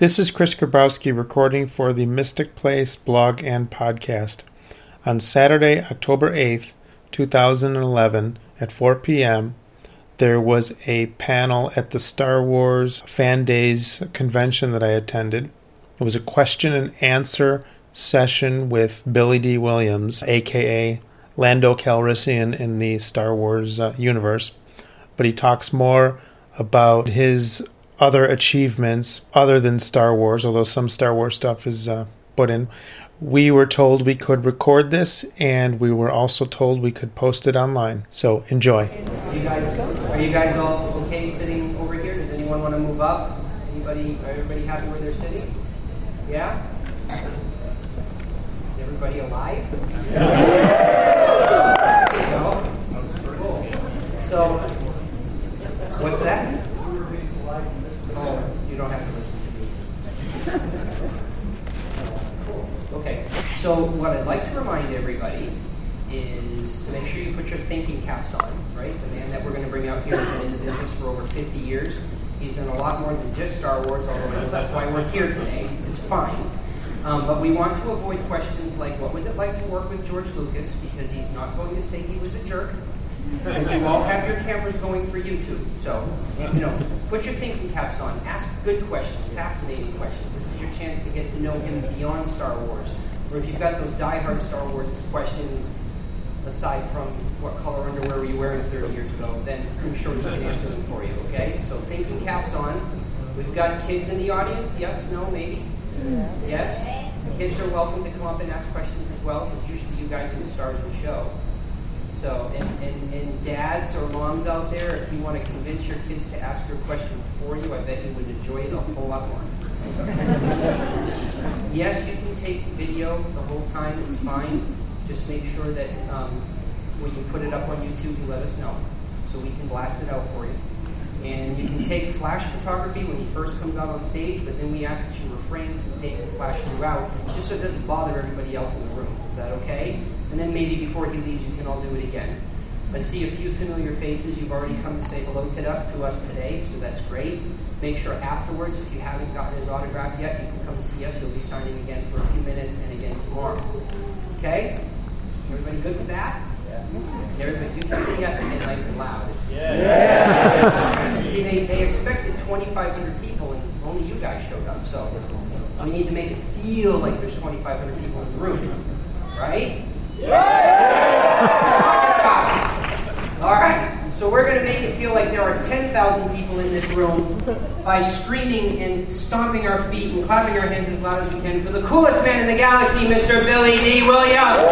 This is Chris Grabowski recording for the Mystic Place blog and podcast. On Saturday, October 8th, 2011, at 4 p.m., there was a panel at the Star Wars Fan Days convention that I attended. It was a question and answer session with Billy Dee Williams, aka Lando Calrissian in the Star Wars uh, universe. But he talks more about his other achievements other than Star Wars, although some Star Wars stuff is uh, put in. We were told we could record this, and we were also told we could post it online. So enjoy. Are you guys, are you guys all okay sitting over here? Does anyone want to move up? Anybody? Are everybody happy where they're sitting? Yeah. Is everybody alive? Yeah. Cool. So, what's that? Oh, you don't have to listen to me. Cool. Okay. So, what I'd like to remind everybody is to make sure you put your thinking caps on, right? The man that we're going to bring out here has been in the business for over 50 years. He's done a lot more than just Star Wars, although I know that's why we're here today. It's fine. Um, but we want to avoid questions like, what was it like to work with George Lucas? Because he's not going to say he was a jerk. Because you all have your cameras going for YouTube. So, you know, put your thinking caps on. Ask good questions, fascinating questions. This is your chance to get to know him beyond Star Wars. Or if you've got those die-hard Star Wars questions, aside from what color underwear were you wearing 30 years ago, then I'm sure we can answer them for you, okay? So thinking caps on. We've got kids in the audience. Yes, no, maybe? Yes? Kids are welcome to come up and ask questions as well, because usually you guys are the stars of the show. So, and, and, and dads or moms out there, if you want to convince your kids to ask your question for you, I bet you would enjoy it a whole lot more. yes, you can take video the whole time, it's fine. Just make sure that um, when you put it up on YouTube, you let us know so we can blast it out for you. And you can take flash photography when he first comes out on stage, but then we ask that you refrain from taking flash throughout, just so it doesn't bother everybody else in the room. Is that okay? And then maybe before he leaves, you can all do it again. I see a few familiar faces. You've already come to say hello to, to us today, so that's great. Make sure afterwards, if you haven't gotten his autograph yet, you can come see us. He'll be signing again for a few minutes and again tomorrow. Okay? Everybody good with that? Yeah. Everybody, you can say yes again nice and loud. It's, yeah. yeah. See, they, they expected 2,500 people, and only you guys showed up. So we need to make it feel like there's 2,500 people in the room, right? All right. So we're going to make it feel like there are 10,000 people in this room by screaming and stomping our feet and clapping our hands as loud as we can for the coolest man in the galaxy, Mr. Billy Dee Williams.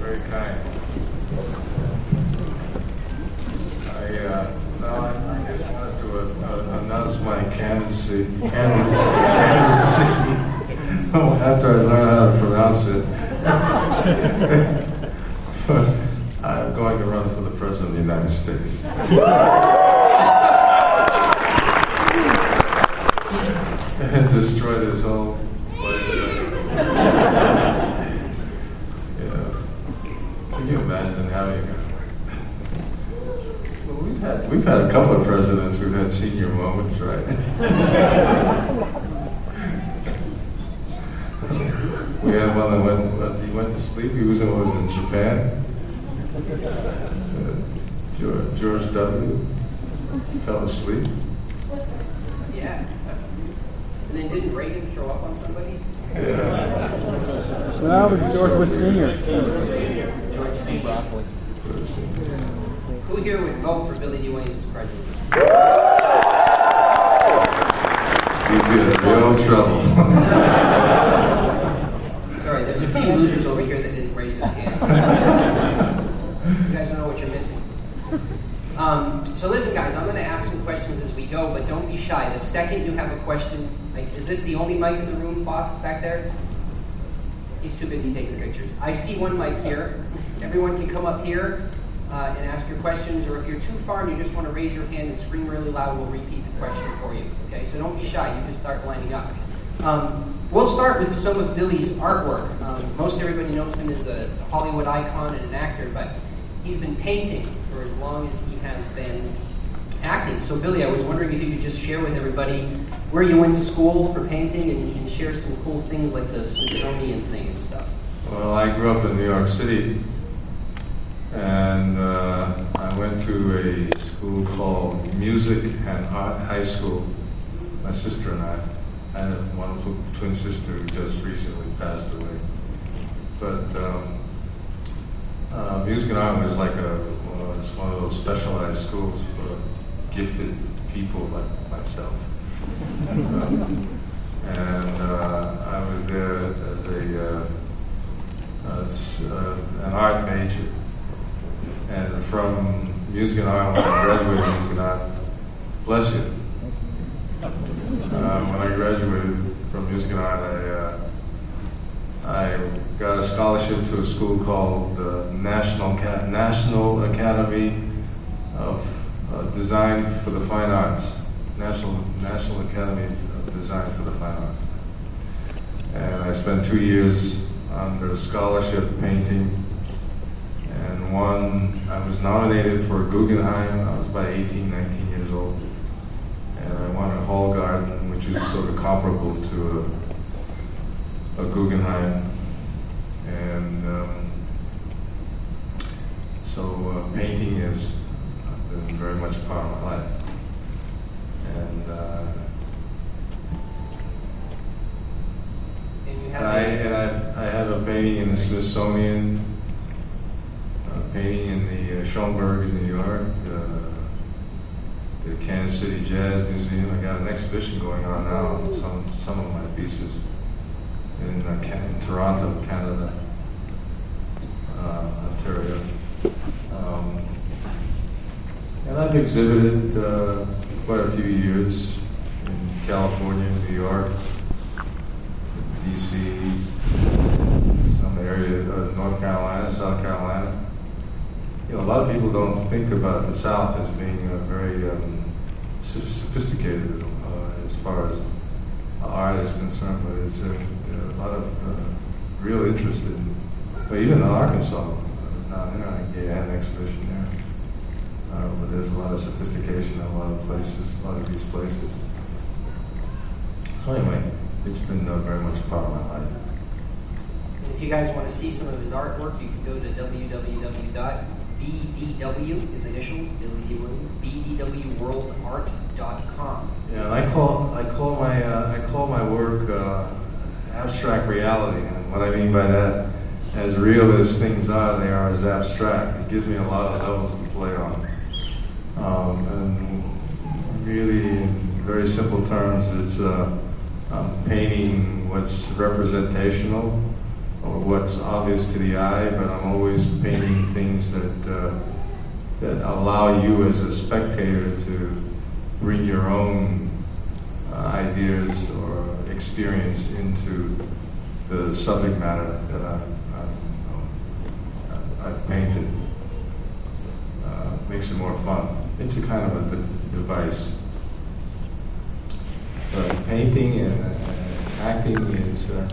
Very kind. I, uh, no, I I just wanted to uh, announce my candidacy, candidacy, candidacy. Oh, After I learn how to pronounce it. I'm going to run for the President of the United States. And destroy this whole place. Yeah. Can you imagine having a well, we've had we've had a couple of presidents who've had senior moments, right? we had one that went what, he went to sleep. He was, was in Japan. Uh, George, George W. fell asleep. Yeah. And then didn't Reagan throw up on somebody? Yeah. Well, it was George Bush Senior. George Senior. Who here would vote for Billy Dee Williams as president? You'd be in real trouble. Sorry, there's a few losers over here that didn't raise their hands. you guys don't know what you're missing. Um, so listen, guys, I'm going to ask some questions as we go, but don't be shy. The second you have a question, like, is this the only mic in the room, boss, back there? He's too busy taking pictures. I see one mic here. Everyone can come up here. uh, and ask your questions, or if you're too far and you just want to raise your hand and scream really loud, we'll repeat the question for you. Okay, so don't be shy. You just start lining up. Um, we'll start with some of Billy's artwork. Um, most everybody knows him as a Hollywood icon and an actor, but he's been painting for as long as he has been acting. So, Billy, I was wondering if you could just share with everybody where you went to school for painting and, and share some cool things like the Smithsonian thing and stuff. Well, I grew up in New York City, and uh, I went to a school called Music and Art High School. My sister and I. I had a wonderful twin sister who just recently passed away. But um, uh, music and art was like a, well, it's one of those specialized schools for gifted people like myself. Um, and uh, I was there as a uh, as, uh, an art major. And from music and art, when I graduated music and art, bless you. Uh, when I graduated from music and art, I, I got a scholarship to a school called the National, National Academy of uh, Design for the Fine Arts. National, National Academy of Design for the Fine Arts. And I spent two years under scholarship painting. And one, I was nominated for a Guggenheim. I was about 18, 19 years old. And I won a Hallgarten, which is sort of comparable to a, a Guggenheim. And um, so uh, painting has been very much a part of my life. And uh, And you have And I, and I, I have a painting in the Smithsonian, a painting in the uh, Schomburg in New York, uh, the Kansas City Jazz Museum. I got an exhibition going on now on some, some of my pieces in, uh, in Toronto, Canada, uh, Ontario. And I've exhibited uh, quite a few years in California, New York, DC, some area, uh, North Carolina, South Carolina. You know, a lot of people don't think about the South as being uh, very um, soph- sophisticated uh, as far as art is concerned, but it's uh, a lot of uh, real interest in, but even in Arkansas, I was down there, I had an exhibition. Uh, but there's a lot of sophistication in a lot of places, a lot of these places. So anyway, it's been uh, very much a part of my life. And if you guys want to see some of his artwork, you can go to www.bdw, his initials, Billy Dee Williams, bdwworldart.com. Yeah, and I call I call my uh, I call my work uh, abstract reality, and what I mean by that, as real as things are, they are as abstract. It gives me a lot of levels to play on, um, and really, in very simple terms, it's uh, I'm painting what's representational or what's obvious to the eye, but I'm always painting things that uh, that allow you as a spectator to bring your own uh, ideas or experience into the subject matter that I'm, I'm, I've painted. Uh, makes it more fun. It's a kind of a de- device. Painting and uh, acting is. Uh,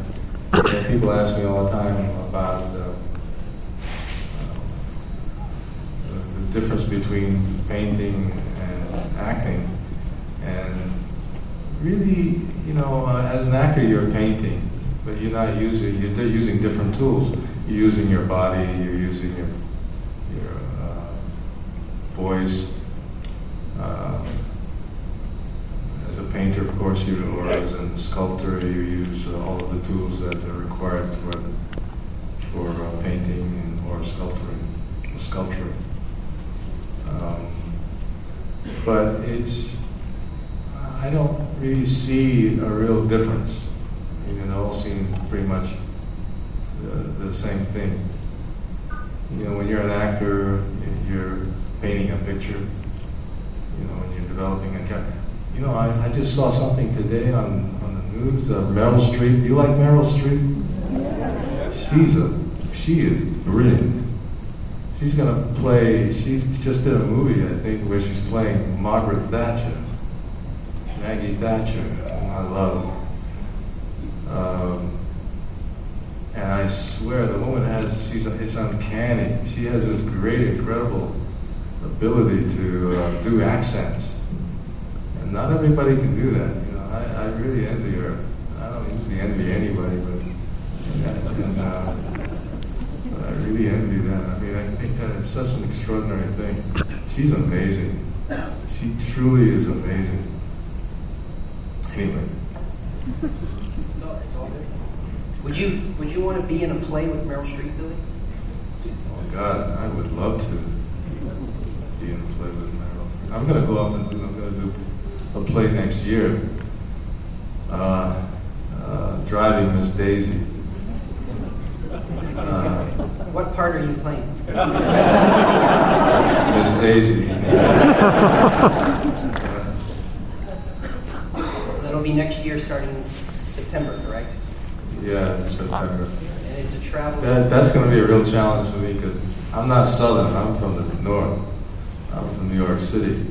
people ask me all the time about uh, uh, the difference between painting and acting. And really, you know, uh, as an actor, you're painting, but you're not using, you're using different tools. You're using your body, you're using your, your uh, voice. Um, as a painter, of course, you, or as a sculptor, you use uh, all of the tools that are required for, for uh, painting and, or sculpturing, or sculpturing. Um, but it's, I don't really see a real difference. I mean, it all seem pretty much the, the same thing. You know, when you're an actor, you're painting a picture. You know, when you're developing a character. You know, I, I just saw something today on, on the news. Uh, Meryl Streep. Do you like Meryl Streep? She's a she is brilliant. she's to play. She just did a movie, I think, where she's playing Margaret Thatcher, Maggie Thatcher, whom I love. Um, and I swear the woman has, she's, it's uncanny. She has this great, incredible ability to uh, do accents. Not everybody can do that. You know, I, I really envy her. I don't usually envy anybody, but, and, uh, but I really envy that. I mean, I think that it's such an extraordinary thing. She's amazing. She truly is amazing. Anyway. It's all, it's all good. Would you Would you want to be in a play with Meryl Streep, Billy? Oh God, I would love to be in a play with Meryl. I'm gonna go off and do. I'm gonna do a play next year. Uh, uh, driving Miss Daisy. Uh, What part are you playing? Miss Daisy. So that'll be next year, starting in September, correct? Yeah, September. And it's a travel. That, that's going to be a real challenge for me because I'm not Southern. I'm from the North. I'm from New York City.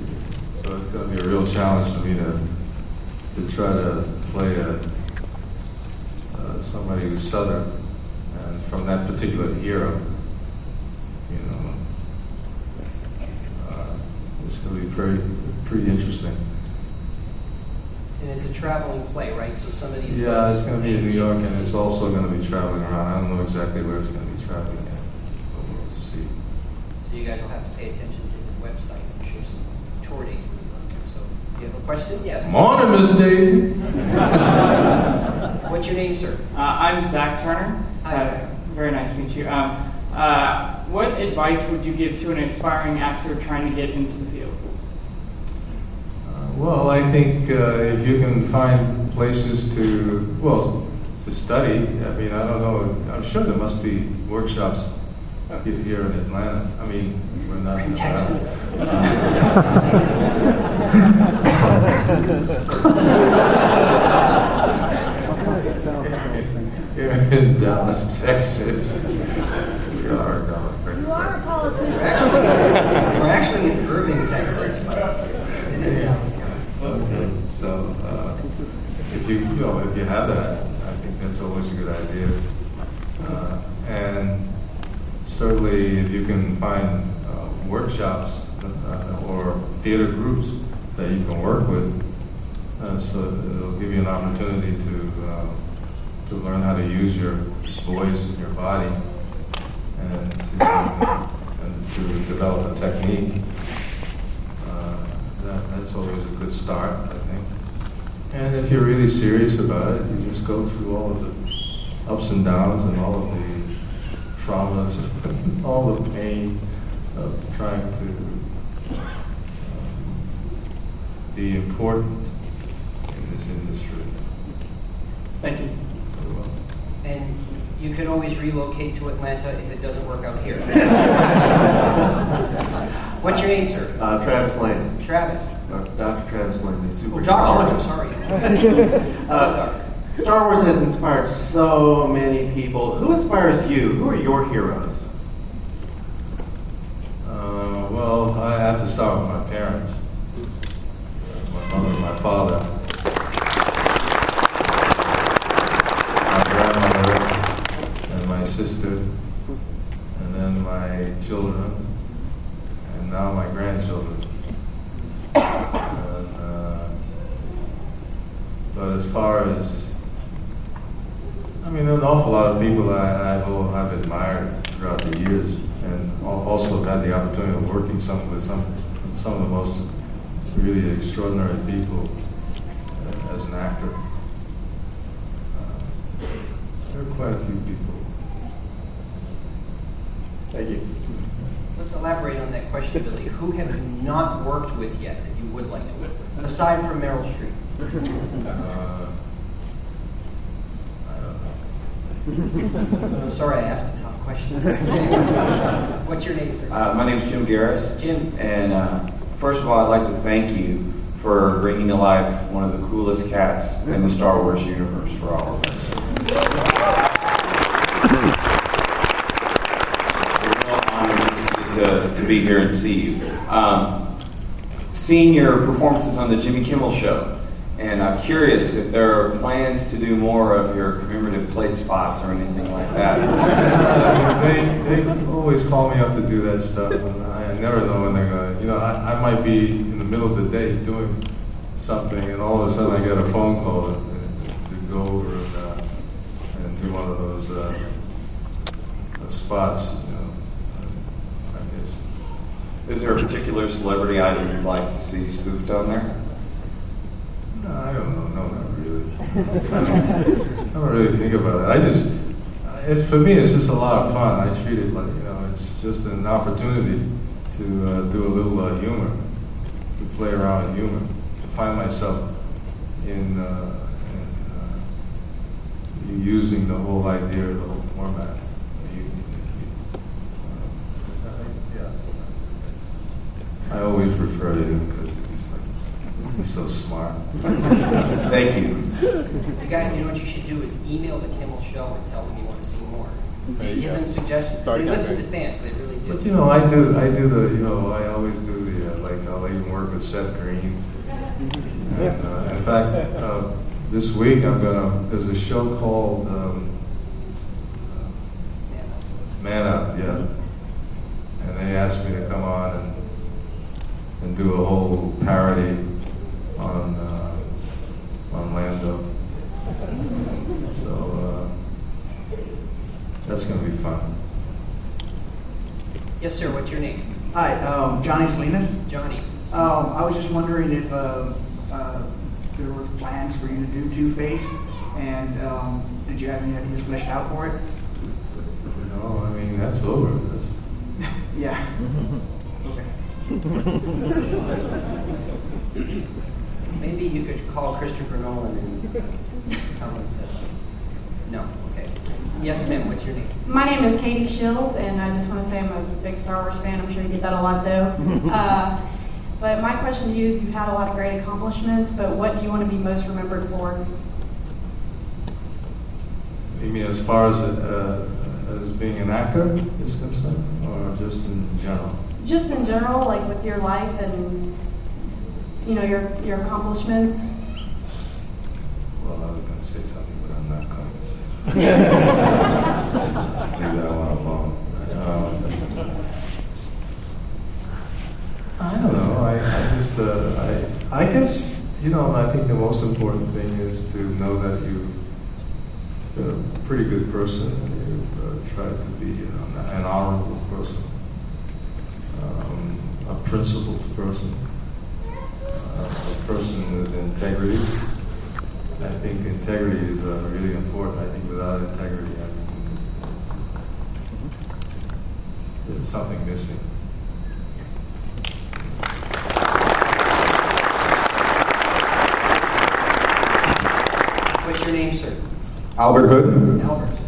So it's going to be a real challenge for me to to try to play a, uh, somebody who's Southern and from that particular era. You know, uh, it's going to be pretty pretty interesting. And it's a traveling play, right? So some of these. Yeah, it's going to be in New York, and it's also going to be traveling around. I don't know exactly where it's going to be traveling at, but we'll see. So you guys will have to pay attention to the website. I'm sure some tour dates will be on there. So you have a question? Yes. Morning, Miss Daisy. What's your name, sir? Uh, I'm Zach Turner. Hi, Uh, Zach. Very nice to meet you. Um, uh, what advice would you give to an aspiring actor trying to get into the field? Uh, Well, I think uh, if you can find places to, well, to study, I mean, I don't know, I'm sure there must be workshops here in Atlanta. I mean, we're not In Atlanta. Texas. Here in Dallas, Texas. We are Dallas, You are a We're politician. actually, we're actually in Irving, Texas, but it is Dallas County. Okay, so, uh, if you, you know, if you have that, I think that's always a good idea. Uh, And certainly, if you can find uh, workshops uh, or theater groups that you can work with, uh, so it'll give you an opportunity to, uh, to learn how to use your voice and your body and to, and to develop a technique. Uh, that, that's always a good start, I think. And if you're really serious about it, you just go through all of the ups and downs and all of the traumas, all the pain of trying to be important in this industry. Thank you. Very well. And you can always relocate to Atlanta if it doesn't work out here. What's your name, sir? Uh, Travis Lane, Travis. Doc- Dr. Travis Lane, the super Or Doctor, I'm sorry. Uh, Star Wars has inspired so many people. Who inspires you? Who are your heroes? Uh, well, I have to start with my father, my grandmother and my sister, and then my children, and now my grandchildren. And, uh, but as far as I mean, an awful lot of people I, I've, I've admired throughout the years, and also had the opportunity of working some, with some, some of the most really extraordinary people uh, as an actor. Uh, there are quite a few people. Thank you. Let's elaborate on that question, Billy. Who have you not worked with yet that you would like to work with, aside from Meryl Streep? Uh, I don't know. I'm sorry I asked a tough question. What's your name, sir? Uh, my name is Jim Garris. Jim. And uh, first of all, I'd like to thank you for bringing to life one of the coolest cats in the Star Wars universe for all of us. To to, to be here and see you. Um, seeing your performances on the Jimmy Kimmel Show, and I'm curious if there are plans to do more of your commemorative plate spots or anything like that. they, they always call me up to do that stuff, and I never know when they're gonna. You know, I, I might be in the middle of the day doing something, and all of a sudden I get a phone call to, to go over and, uh, and do one of those uh, uh, spots. You know, I guess. Is there a particular celebrity item you'd like to see spoofed on there? No, I don't know. No, not really. I don't, I don't really think about it. I just, it's for me, it's just a lot of fun. I treat it like you know, it's just an opportunity to uh, do a little uh, humor, to play around with humor, to find myself in, uh, in uh, using the whole idea, the whole format. You- you- uh, is that right? Yeah. I always refer to him because he's like, he's so smart. Thank you. You guys, you know what you should do is email the Kimmel Show and tell them you want to see more. There you Give them suggestions. Start They listen to campaign. fans. They really do. But you know, I do, I do the, you know, I always do the, uh, like, I'll even work with Seth Green. And, uh, in fact, uh, this week I'm gonna, there's a show called, um, Man Up, yeah. And they asked me to come on and, and do a whole parody on, uh, on Lando. So, uh, that's gonna be fun. Yes, sir. What's your name? Hi, um, Johnny Salinas. Johnny. Um, I was just wondering if um, uh, there were plans for you to do Two Face, and um, did you have any ideas fleshed out for it? No, I mean, that's over. That's, Yeah. Okay. Maybe you could call Christopher Nolan and tell him to. No. Okay. Yes, ma'am. What's your name? My name is Katie Shields, and I just want to say I'm a big Star Wars fan. I'm sure you get that a lot, though. uh, but my question to you is you've had a lot of great accomplishments, but what do you want to be most remembered for? you mean as far as, uh, as being an actor is concerned, or just in general? Just in general, like with your life and you know your your accomplishments. Well, I was going to say something, but I'm not going to say. Leave that one alone. Um, I don't know. I, I just, uh, I, I guess, you know, I think the most important thing is to know that you, you're a pretty good person and you've uh, tried to be an, an honorable person, um, a principled person, uh, a person with integrity. I think integrity is uh, really important. I think without integrity, I mean, there's something missing. What's your name, sir? Albert Hood. Albert.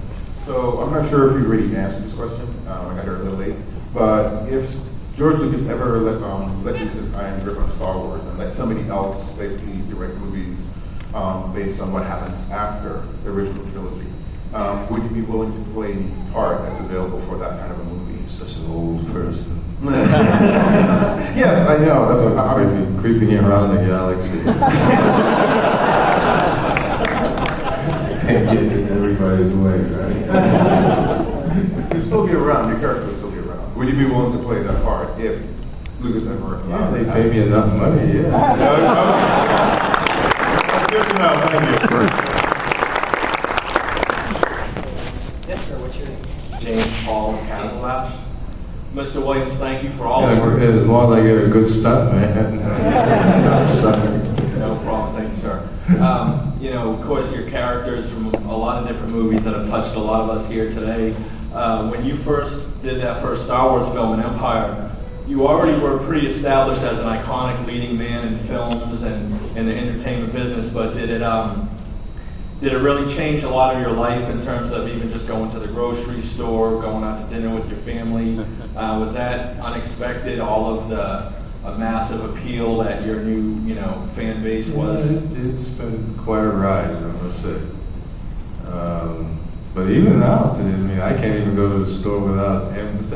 So I'm not sure if you already answered this question. Um, I got here a little late. But if George Lucas ever let um, let loose his iron grip on Star Wars and let somebody else basically direct movies um, based on what happens after the original trilogy, um, would you be willing to play any part that's available for that kind of a movie? Such an old person. yes, I know. That's what I mean. creeping, creeping around the galaxy. Can't get in everybody's way, right? You'd still be around. Your character would still be around. Would you be willing to play that part if Lucas ever Yeah, they pay me enough money, yeah. That's good to know. Thank you. Yes, sir. What's your name? James Paul Casalap. Mr. Williams, thank you for all Yeah, the work. as long as I get a good stunt, man. No problem, thank you, sir. Um, you know, of course, your characters from a lot of different movies that have touched a lot of us here today. Uh, when you first did that first Star Wars film in Empire, you already were pretty established as an iconic leading man in films and in the entertainment business. But did it um, did it really change a lot of your life in terms of even just going to the grocery store, going out to dinner with your family? Uh, was that unexpected? All of the a massive appeal that your new, you know, fan base was. Yeah, it, it's been quite a ride, I must say. Um, but even now, I mean, I can't even go to the store without M, what's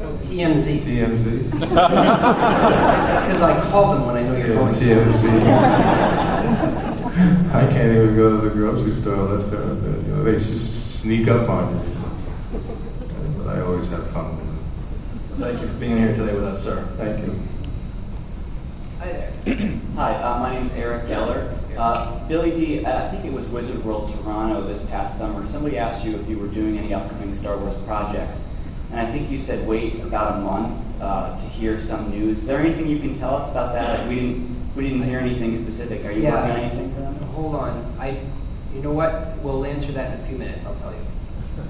that, MTV. TMZ. TMZ. That's because I called them when I know you're Yeah, going. TMZ. I can't even go to the grocery store unless they're, they're, you know, they just sneak up on you. But I always have fun with them. Thank you for being here today with us, sir. Thank you. Hi there. Hi, uh, my name is Eric Geller. Uh, Billy Dee, I think it was Wizard World Toronto this past summer. Somebody asked you if you were doing any upcoming Star Wars projects. And I think you said wait about a month uh, to hear some news. Is there anything you can tell us about that? We didn't, we didn't hear anything specific. Are you Yeah. working on anything for them? Hold on. I, you know what? We'll answer that in a few minutes. I'll tell you.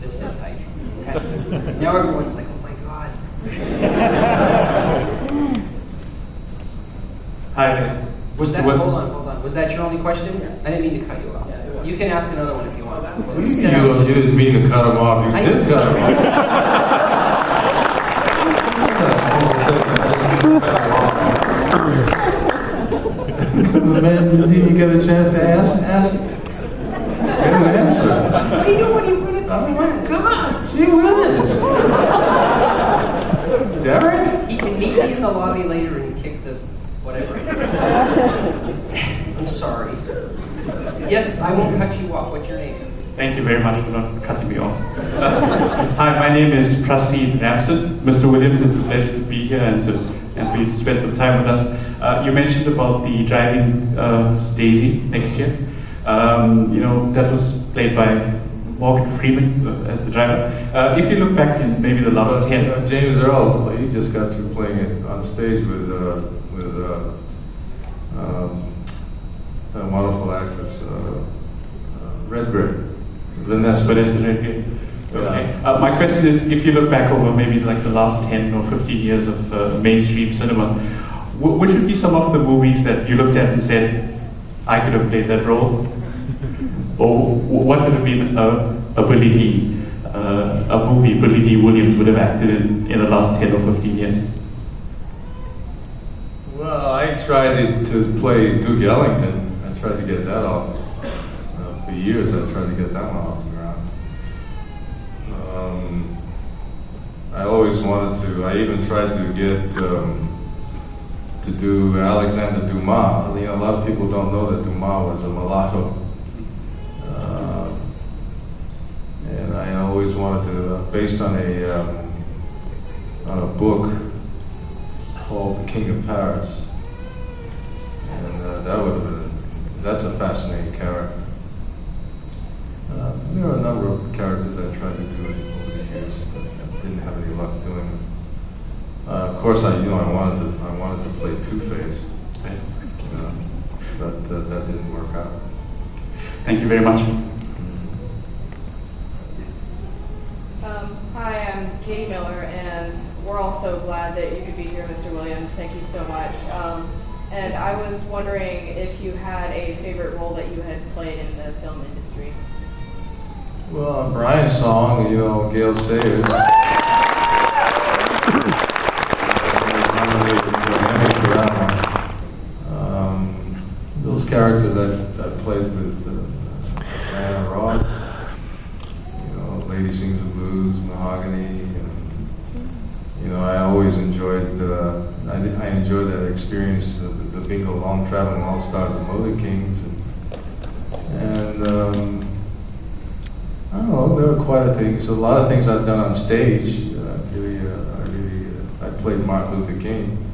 Just sit tight. Okay. now everyone's like, oh my god. Hi there. Was that? Hold on, hold on. Was that your only question? Yes. I didn't mean to cut you off. You can ask another one if you want. What you you, you didn't mean to cut him off? You I- did cut him off. the man didn't even get a chance to ask, ask, get an answer. What do you know when you want to tell me what? Come on, gee whiz. Derek? He can meet me in the lobby later and kick the whatever. I'm sorry. Yes, I won't cut you off. What's your name? Thank you very much for not cutting me off. Uh, hi, my name is Prasid Ramson. Mr. Williams, it's a pleasure to be here and, to, and for you to spend some time with us. Uh, you mentioned about the driving uh, Daisy next year. Um, you know, that was played by Morgan Freeman uh, as the driver. Uh, if you look back in maybe the last But, 10... uh, James Earl, he just got through playing it on stage with uh, with uh, um, a wonderful actress, uh, uh, Redgrave, Vanessa. Vanessa Redgrave. Okay. Uh, my question is, if you look back over maybe like the last 10 or 15 years of uh, mainstream cinema, wh- which would be some of the movies that you looked at and said, I could have played that role? or wh- what would have been a, a Billy Dee, uh, a movie Billy Dee Williams would have acted in in the last 10 or 15 years? Well, I tried it to play Duke Ellington. I tried to get that off. Uh, for years, I tried to get that one off the ground. Um, I always wanted to. I even tried to get um, to do Alexander Dumas. You know, a lot of people don't know that Dumas was a mulatto. Uh, and I always wanted to, uh, based on a um, on a book called The King of Paris. And uh, that would have been, that's a fascinating character. Uh, there are a number of characters I tried to do didn't have any luck doing them. Uh, of course, I, you know, I wanted to, I wanted to play Two-Face, you know, but uh, that didn't work out. Thank you very much. Um, hi, I'm Katie Miller, and we're all so glad that you could be here, Mr. Williams. Thank you so much. Um, and I was wondering if you had a favorite role that you had played in the film industry. Well, Brian's song, you know, Gale Sayers. Um, those characters I, I played with uh, Diana Ross, you know, Lady Sings the Blues, Mahogany, and, you know, I always enjoyed, uh, I, I enjoyed that experience, the, the bingo long traveling all stars of Motor Kings, and, and um, I don't know. There were quite a things. A lot of things I've done on stage. Uh, really, uh, I really, uh, I played Martin Luther King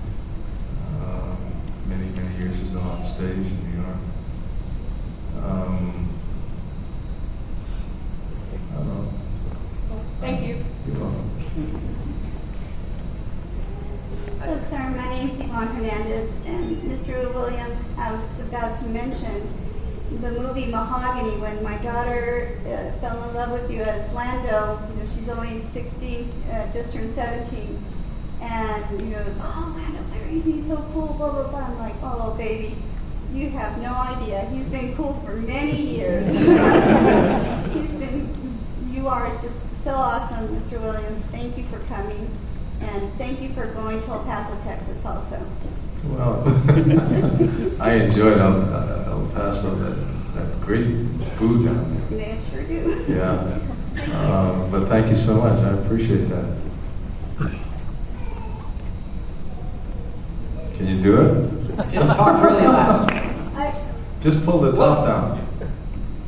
um, many, many years ago on stage in New York. Um, I don't know. Thank you. You're welcome. Hello, sir. My name is Yvonne Hernandez, and Mr. Williams, I was about to mention the movie Mahogany when my daughter uh, fell in love with you as Lando. You know, she's only 16, uh, just turned 17. And, you know, oh, Lando Clarice, he's so cool, blah, blah, blah. I'm like, oh, baby, you have no idea. He's been cool for many years. He's been, you are just so awesome, Mr. Williams. Thank you for coming. And thank you for going to El Paso, Texas also. Well, I enjoyed El, uh, El Paso, that, that great food down there. They sure do. Yeah. Um, but thank you so much. I appreciate that. Can you do it? Just talk really loud. Just pull the top down.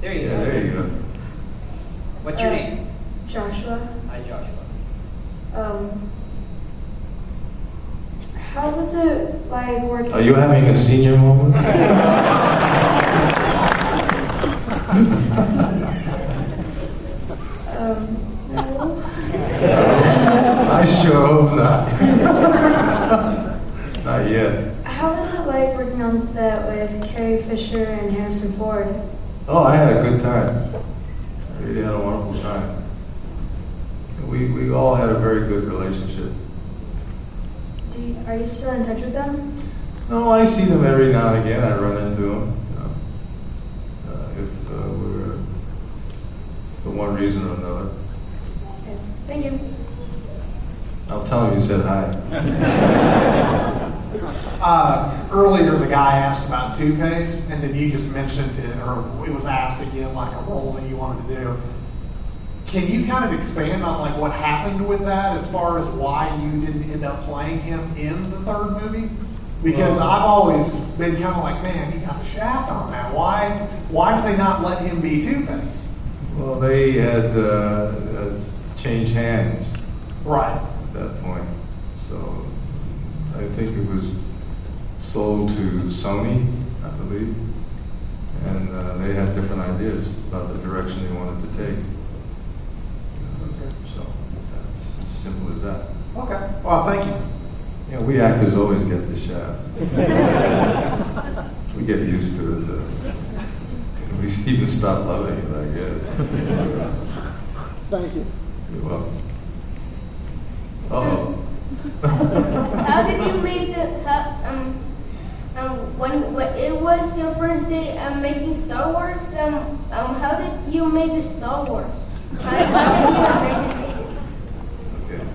There you Yeah, go. there you go. What's your Uh, name? Joshua. Hi, Joshua. Um, how was it like working? Are you having a senior moment? Um, no. I sure hope not. not yet. How was it like working on set with Carrie Fisher and Harrison Ford? Oh, I had a good time. I really had a wonderful time. We, we all had a very good relationship. Do you, are you still in touch with them? No, I see them every now and again. I run into them. You know, uh, if uh, we're for one reason or another. Okay. Thank you. I'll tell them you said hi. Uh, earlier, the guy asked about Two Face, and then you just mentioned it, or it was asked again, like a role that you wanted to do. Can you kind of expand on like what happened with that, as far as why you didn't end up playing him in the third movie? Because Well- I've always been kind of like, man, he got the shaft on that. Why? Why did they not let him be Two Face? Well, they had uh, uh, changed hands. Right. At that point. I think it was sold to Sony, I believe. And uh, they had different ideas about the direction they wanted to take. Uh, So that's as simple as that. Okay. Well, thank you. Yeah, we actors always get the shaft. we get used to it. Uh, we even stop loving it, I guess. Thank you. You're welcome. Uh-oh. How did you make the how, um um when, when it was your first day um, making Star Wars um um how did you make the Star Wars? How, how did you make it?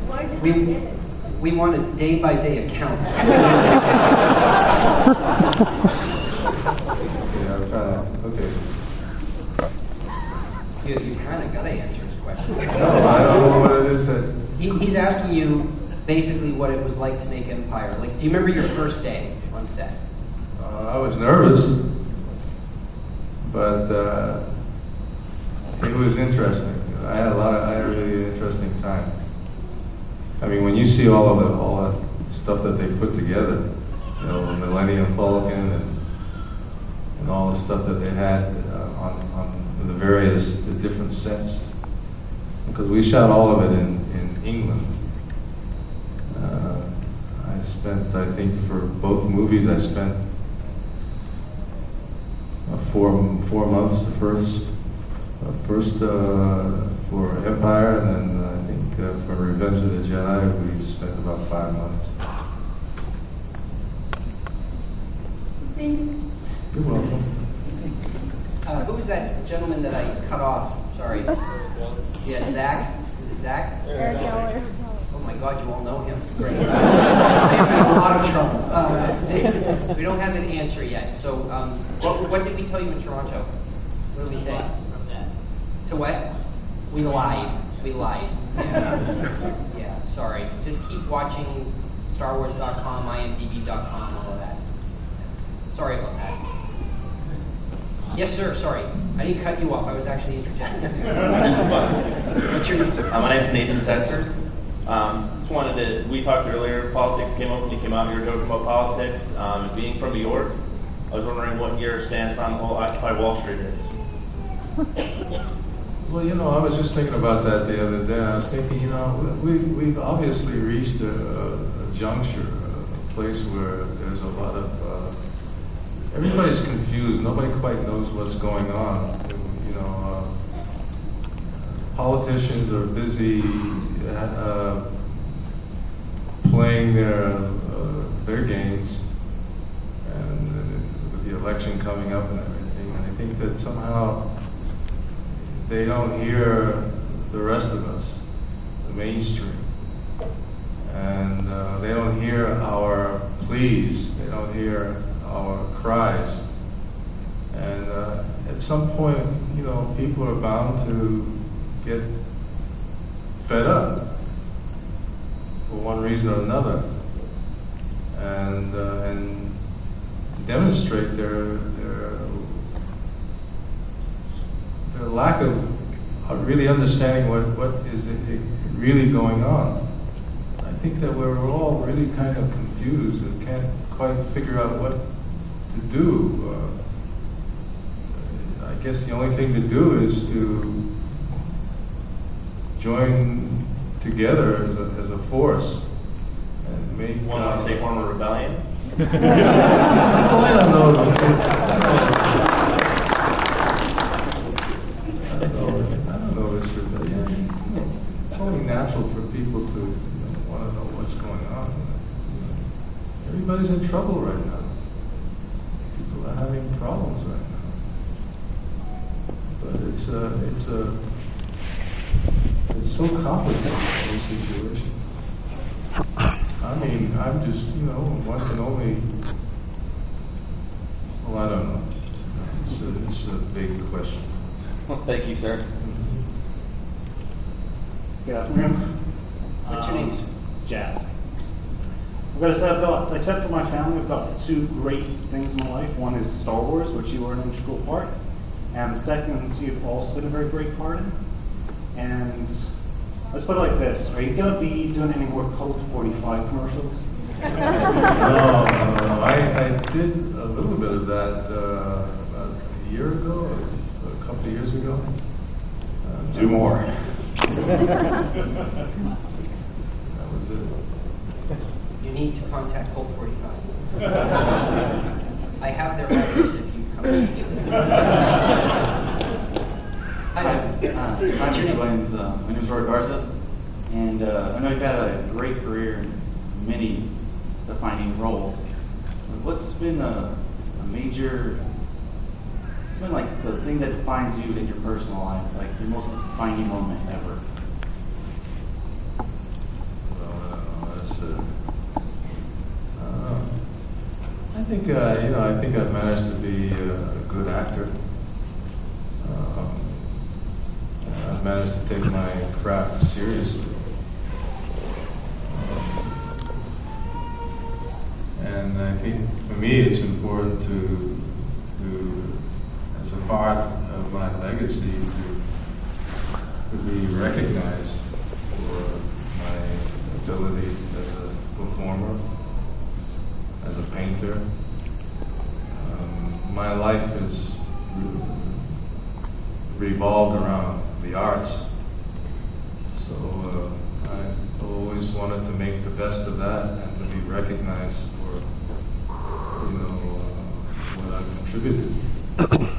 Where did you We, get it? we want a day by day account. Yeah, I'm trying to, okay. You, you kind of got to answer his question. No, I don't know what it is that. He, he's asking you basically what it was like to make Empire. Like, do you remember your first day on set? Uh, I was nervous, but uh, it was interesting. I had a lot of, I had a really interesting time. I mean, when you see all of the, all the stuff that they put together, you know, the Millennium Falcon and, and all the stuff that they had uh, on, on the various, the different sets, because we shot all of it in, in England. Uh, I spent, I think, for both movies, I spent uh, four four months. The first uh, first uh, for Empire, and then I think uh, for Revenge of the Jedi, we spent about five months. Thank you. You're welcome. Uh, who was that gentleman that I cut off? Sorry. Yeah, Zach. Is it Zach? Eric Geller. Oh my God, you all know him. Great. They're in a lot of trouble. Uh, they- we don't have an answer yet. So, um, what, what did we tell you in Toronto? What did we say? To what? We lied. We lied. Yeah. yeah, sorry. Just keep watching StarWars.com, IMDb.com, all of that. Sorry about that. Yes, sir. Sorry. I didn't cut you off. I was actually interjecting. That's fine. What's your name? Uh, my name is Nathan Setzer. Um, just wanted to, we talked earlier, politics came up when you came out, you were joking about politics. Um, being from New York, I was wondering what your stance on the whole Occupy Wall Street is. Well, you know, I was just thinking about that the other day. I was thinking, you know, we, we've obviously reached a, a, a juncture, a place where there's a lot of, uh, everybody's confused. Nobody quite knows what's going on. Politicians are busy uh, playing their, uh, their games and with the election coming up and everything. And I think that somehow they don't hear the rest of us, the mainstream. And uh, they don't hear our pleas, they don't hear our cries. And uh, at some point, you know, people are bound to get fed up for one reason or another. And, uh, demonstrate their their their lack of, really understanding what what is really going on. I think that we're all really kind of confused and can't quite figure out what to do. Uh, I guess the only thing to do is to join together as a, as a force and make. Want uh, to say form a rebellion? I don't know. I don't know. I don't know this rebellion. You know, It's only natural for people to you know, want to know what's going on. You know, Everybody's in trouble right now. People are having problems right now. But it's a, it's a, it's so complicated, the whole situation. I mean, I'm just, you know, one can only, well, I don't know. It's a, it's a big question. Well, thank you, sir. Good afternoon. What's your name. Jazz. I've got to say, I've got, except for my family, I've got two great things in my life. One is Star Wars, which you were an integral part, and the second, you've also been a very great part in. And let's put it like this: Are you going to be doing any more Colt 45 commercials? No, no, no, I, I did a little bit of that, uh, about a year ago, or a couple of years ago. Uh, Do more. That was it. You need to contact Colt 45. I have their address if you come see me. Uh, Mr. Williams. Uh, my name is Roy Garza, and uh, I know you've had a great career in many defining roles. What's been a, a major, what's been like the thing that defines you in your personal life, like your most defining moment ever? Well, that's, uh, I think, uh, you know, I think I've managed to be a, good actor. Um, I've managed to take my craft seriously. And I think for me it's important to, to, as a part of my legacy, to, to be recognized for my ability as a performer, as a painter. Um, my life has revolved around the arts. So uh, I always wanted to make the best of that and to be recognized for, you know, uh, what I've contributed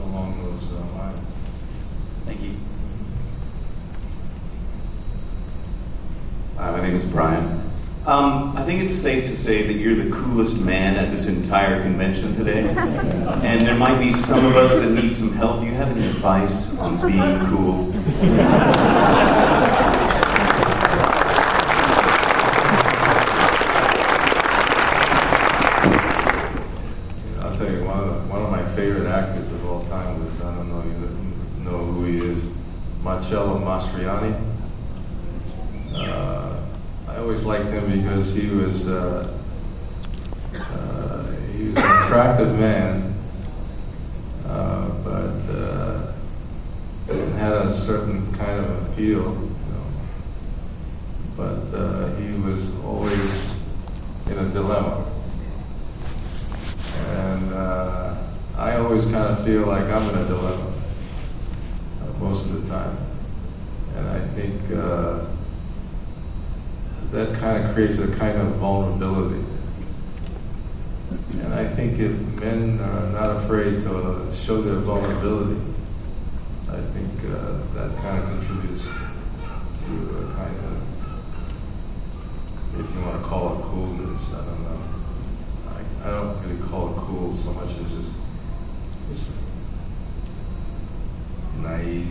along those uh, lines. Thank you. Hi, my name is Brian. Um, I think it's safe to say that you're the coolest man at this entire convention today. and there might be some of us that need some help. Do you have any advice on being cool? I'll tell you, one of, the, one of my favorite actors of all time was, I don't know you know who he is, Marcello Mastroianni. Uh, I always liked him because he uh, uh, he was an attractive man, uh, but uh, had a certain kind of appeal, you know. But uh, he was always in a dilemma. And uh, I always kind of feel like I'm in a dilemma uh, most of the time. And I think uh, that kind of creates a kind of vulnerability. And I think if men are not afraid to show their vulnerability, I think uh, that kind of contributes to a kind of, if you want to call it coolness, I don't know. I, I don't really call it cool so much as just, just naive.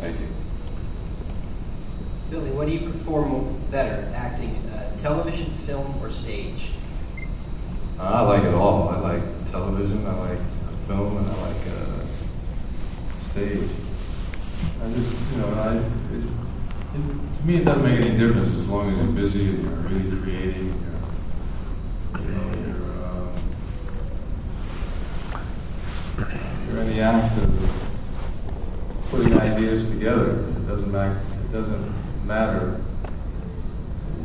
Thank you. Billy, what do you perform better, acting, uh, television, film, or stage? I like it all. I like television, I like film, and I like uh, stage. I just, you know, I, it, to me, it doesn't make any difference as long as you're busy and you're really creating. You're, you know, you're, uh, you're in the act of putting ideas together. It doesn't matter. It doesn't matter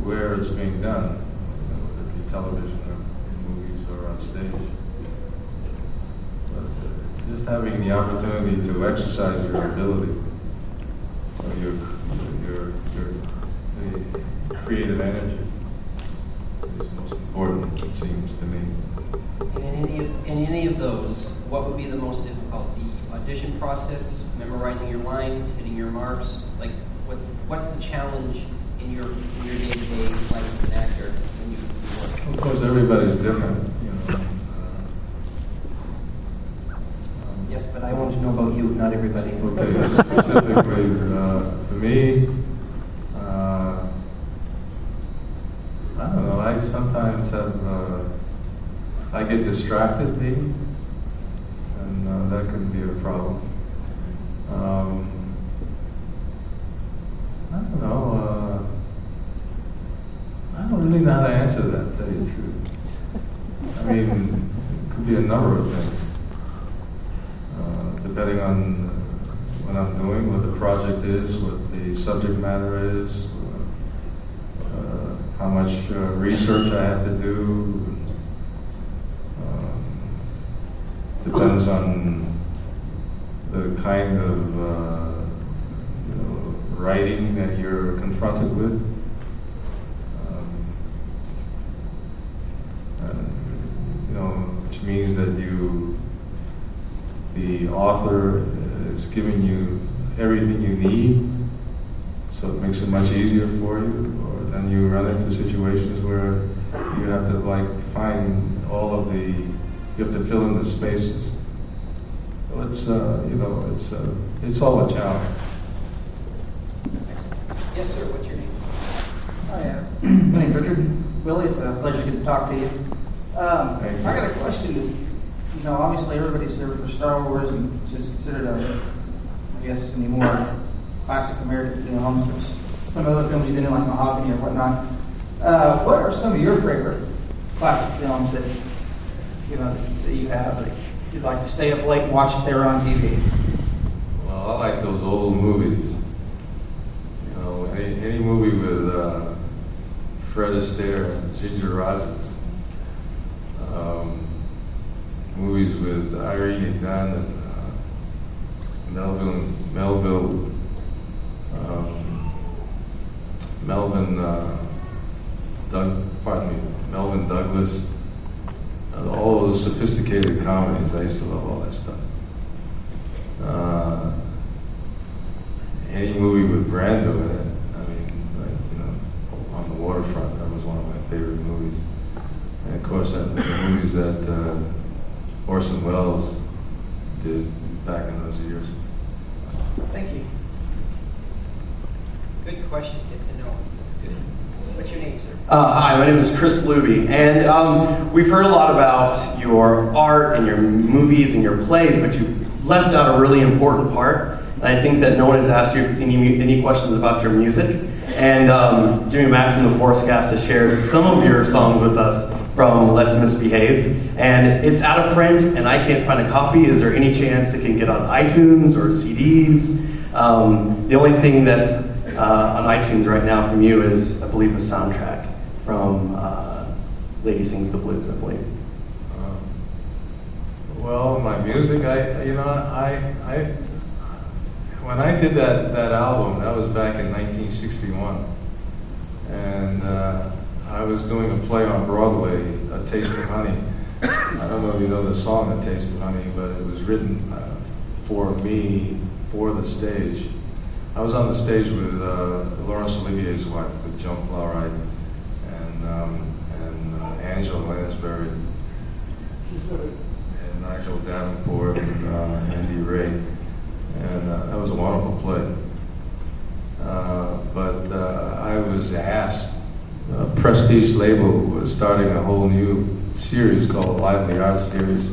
where it's being done, you know, whether it be television or in movies or on stage. But uh, just having the opportunity to exercise your ability, or your your your the creative energy is most important. It seems to me. In any of, in any of those, what would be the most difficult? The audition process, memorizing your lines, hitting your marks? Like, what's what's the challenge in your in your day-to-day life as an actor when you work? Of course, everybody's different. You know. Yes, but I want to know about you, not everybody. Okay, specifically uh, for me, uh, I don't know. I sometimes have uh, I get distracted, maybe, and uh, that can be a problem. Um, I don't know. Uh, I don't really know how to answer that. To tell you the truth, I mean, it could be a number of things uh, depending on what I'm doing, what the project is, what the subject matter is, uh, how much uh, research I have to do. Um, depends on the kind of uh, you know, writing that you're confronted with. Um, you know, which means that you the author is giving you everything you need, so it makes it much easier for you. Or then you run into situations where you have to like find all of the, you have to fill in the spaces. So it's, uh, you know, it's, uh, it's all a challenge. Yes, sir. What's your name? Hi, uh, my name's Richard Willie. It's a pleasure to get to talk to you. Um, Thank you. I got a question. You know, obviously everybody's here for Star Wars and it's just considered a, I guess, any more classic American films. There's some other films you've been in, like Mahogany or whatnot. Uh, what are some of your favorite classic films that you know that you have that you'd like to stay up late and watch if they were on TV? Well, I like those old movies. You know, any, any movie with uh, Fred Astaire and Ginger Rogers. Um, movies with Irene Dunne and uh, Melvin Melville um, Melvin uh, Doug pardon me Melvyn Douglas uh, all those sophisticated comedies I used to love all that stuff uh, any movie with Brando in it I mean like, you know on the waterfront that was one of my favorite movies and of course uh, the movies that uh, Orson Welles did back in those years. Thank you. Good question. Get to know. What's your name, sir? Uh, hi, my name is Chris Luby, and um, we've heard a lot about your art and your movies and your plays, but you've left out a really important part. And I think that no one has asked you any, any questions about your music. And um, Jimmy Mack from the Gas has shared some of your songs with us from Let's Misbehave. And it's out of print, and I can't find a copy. Is there any chance it can get on iTunes or CDs? Um, the only thing that's uh, on iTunes right now from you is, I believe, a soundtrack from uh, Lady Sings the Blues, I believe. Well, my music, I you know, I I when I did that that album, that was back in 1961, and uh, I was doing a play on Broadway, A Taste of Honey. I don't know if you know the song A Taste of Honey, but it was written uh, for me for the stage. I was on the stage with uh, Laurence Olivier's wife, with Joan Plowright, and um, and uh, Angela Lansbury, and Nigel Davenport, and uh, Andy Ray, and uh, that was a wonderful play. Uh, but uh, I was asked Prestige label was starting a whole new series called Lively Arts Series.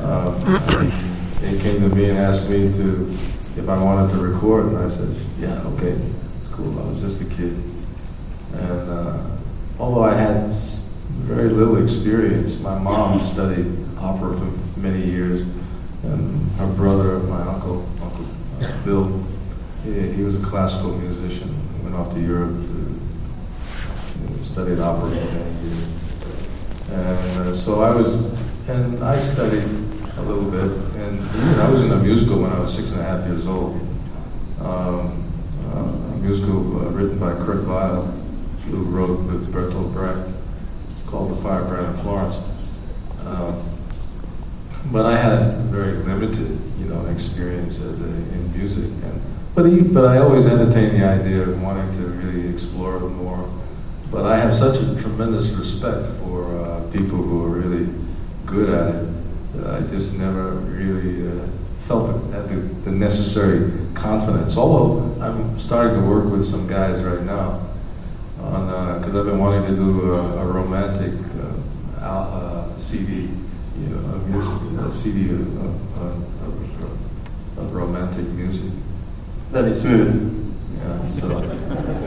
Um, they came to me and asked me to if I wanted to record, and I said, yeah, okay, it's cool. I was just a kid. And uh, although I had very little experience, my mom studied opera for many years, and her brother, my uncle, Uncle uh, Bill, he, he was a classical musician. Went off to Europe to studied opera for many years. And uh, so I was, and I studied a little bit, and I was in a musical when I was six and a half years old. Um, uh, a musical uh, written by Kurt Weill, who wrote with Bertolt Brecht, called The Firebrand of Florence. Um, but I had a very limited, you know, experience as a, in music, and but he, but I always entertained the idea of wanting to really explore more. But I have such a tremendous respect for uh, people who are really good at it I just never really uh, felt it had the, the necessary confidence. Although I'm starting to work with some guys right now on because I've been wanting to do a, a romantic uh, al- uh, CD, you know, a music a CD of, of, of, of romantic music. That'd be smooth. Yeah, so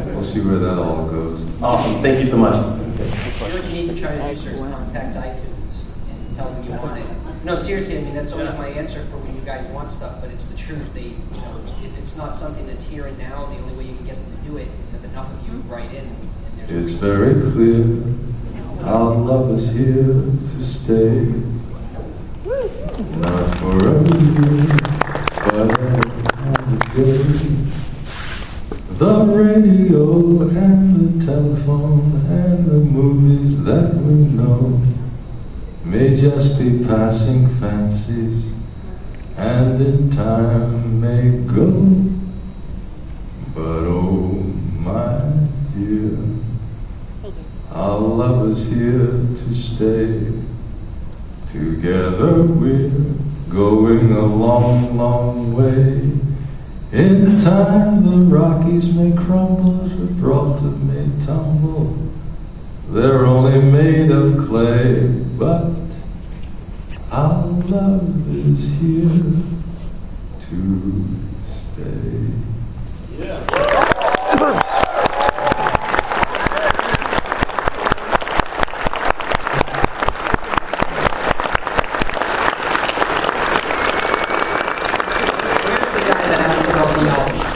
we'll see where that all goes. Awesome. Thank you so much. You know what you need to try to do, sir, is contact iTunes and tell them you want it. No, seriously, I mean, that's always my answer for when you guys want stuff, but it's the truth. They, you know, if it's not something that's here and now, the only way you can get them to do it is if enough of you mm-hmm. write in. And there's It's very clear our love is here to stay. Not forever, but every day. The radio and the telephone and the movies that we know may just be passing fancies and in time may go. But oh my dear, our love is here to stay. Together we're going a long, long way. In time the Rockies may crumble, Gibraltar may tumble. They're only made of clay, but our love is here to stay.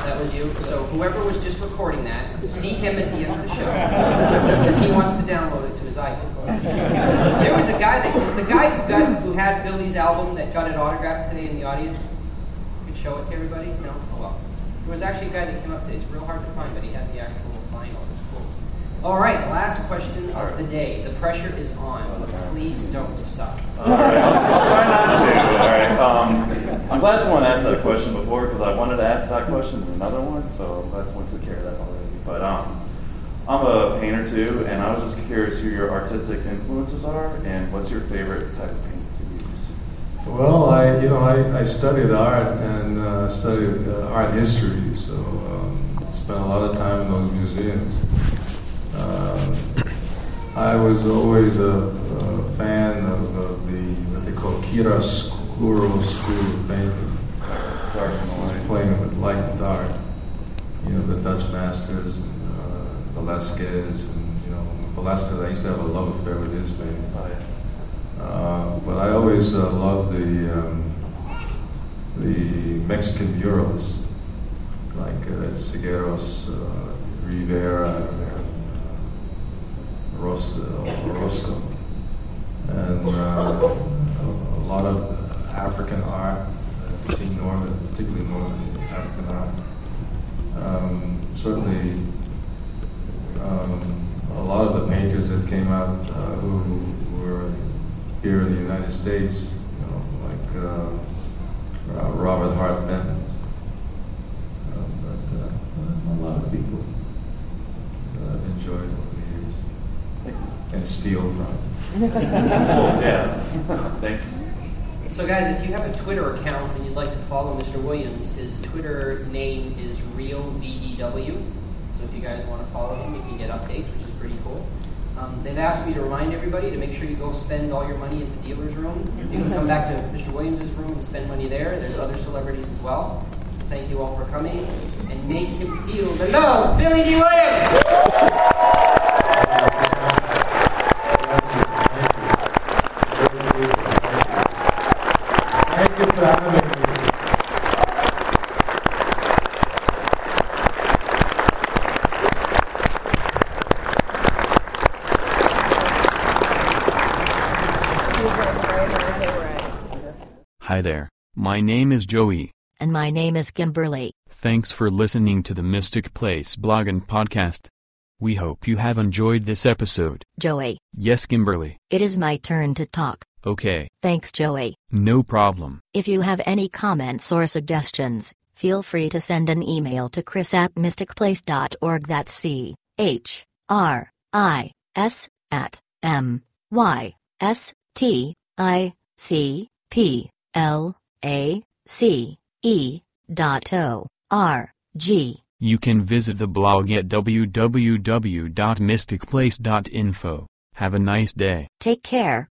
That was you. So whoever was just recording that, see him at the end of the show because he wants to download it to his iTunes. There was a guy that is the guy who got who had Billy's album that got it autographed today in the audience. You could show it to everybody. No, oh well. There was actually a guy that came up today. It's real hard to find, but he had the actual vinyl. It's cool. All right, last question of the day. The pressure is on. Please don't stop. All right, I'll, I'll try not to. All right. Um, I'm glad someone asked that question before because I wanted to ask that question in another one, so that's one took care of that already. But um, I'm a painter too, and I was just curious who your artistic influences are and what's your favorite type of painting to use. Well, I, you know, I, I studied art and uh, studied uh, art history, so um, spent a lot of time in those museums. Um, I was always a, a fan of, of the what they call chiaroscuro school of painting. Dark and light. Playing with light and dark. You know, the Dutch masters and uh, Velasquez and you know Velasquez. I used to have a love affair with his paintings. Uh, but I always uh, loved the um, the Mexican muralists like uh, Siqueiros, uh, Rivera, uh, Ros- uh, Orozco, and uh, a, lot of African art. Seen northern, particularly northern African art. Um, certainly, um, a lot of the painters that came out uh, who were here in the United States, you know, like uh, uh, Robert Hart Benton, uh, but uh, a lot of people that I've enjoyed over the years and steal from. yeah, thanks. So, guys, if you have a Twitter account and you'd like to follow Mr. Williams, his Twitter name is RealBDW. So, if you guys want to follow him, you can get updates, which is pretty cool. Um, they've asked me to remind everybody to make sure you go spend all your money at the dealer's room. You can come back to Mr. Williams' room and spend money there. There's other celebrities as well. So thank you all for coming and make him feel the love. Billy Dee Williams! Thank you for having me. Hi there. My name is Joey. And my name is Kimberly. Thanks for listening to the Mystic Place blog and podcast. We hope you have enjoyed this episode. Joey, Yes, Kimberly. it is my turn to talk. Okay. Thanks, Joey. No problem. If you have any comments or suggestions, feel free to send an email to chris at mysticplace.org. That's C H R I S at M Y S T I C P L A C E dot O R G. You can visit the blog at www.mysticplace.info. Have a nice day. Take care.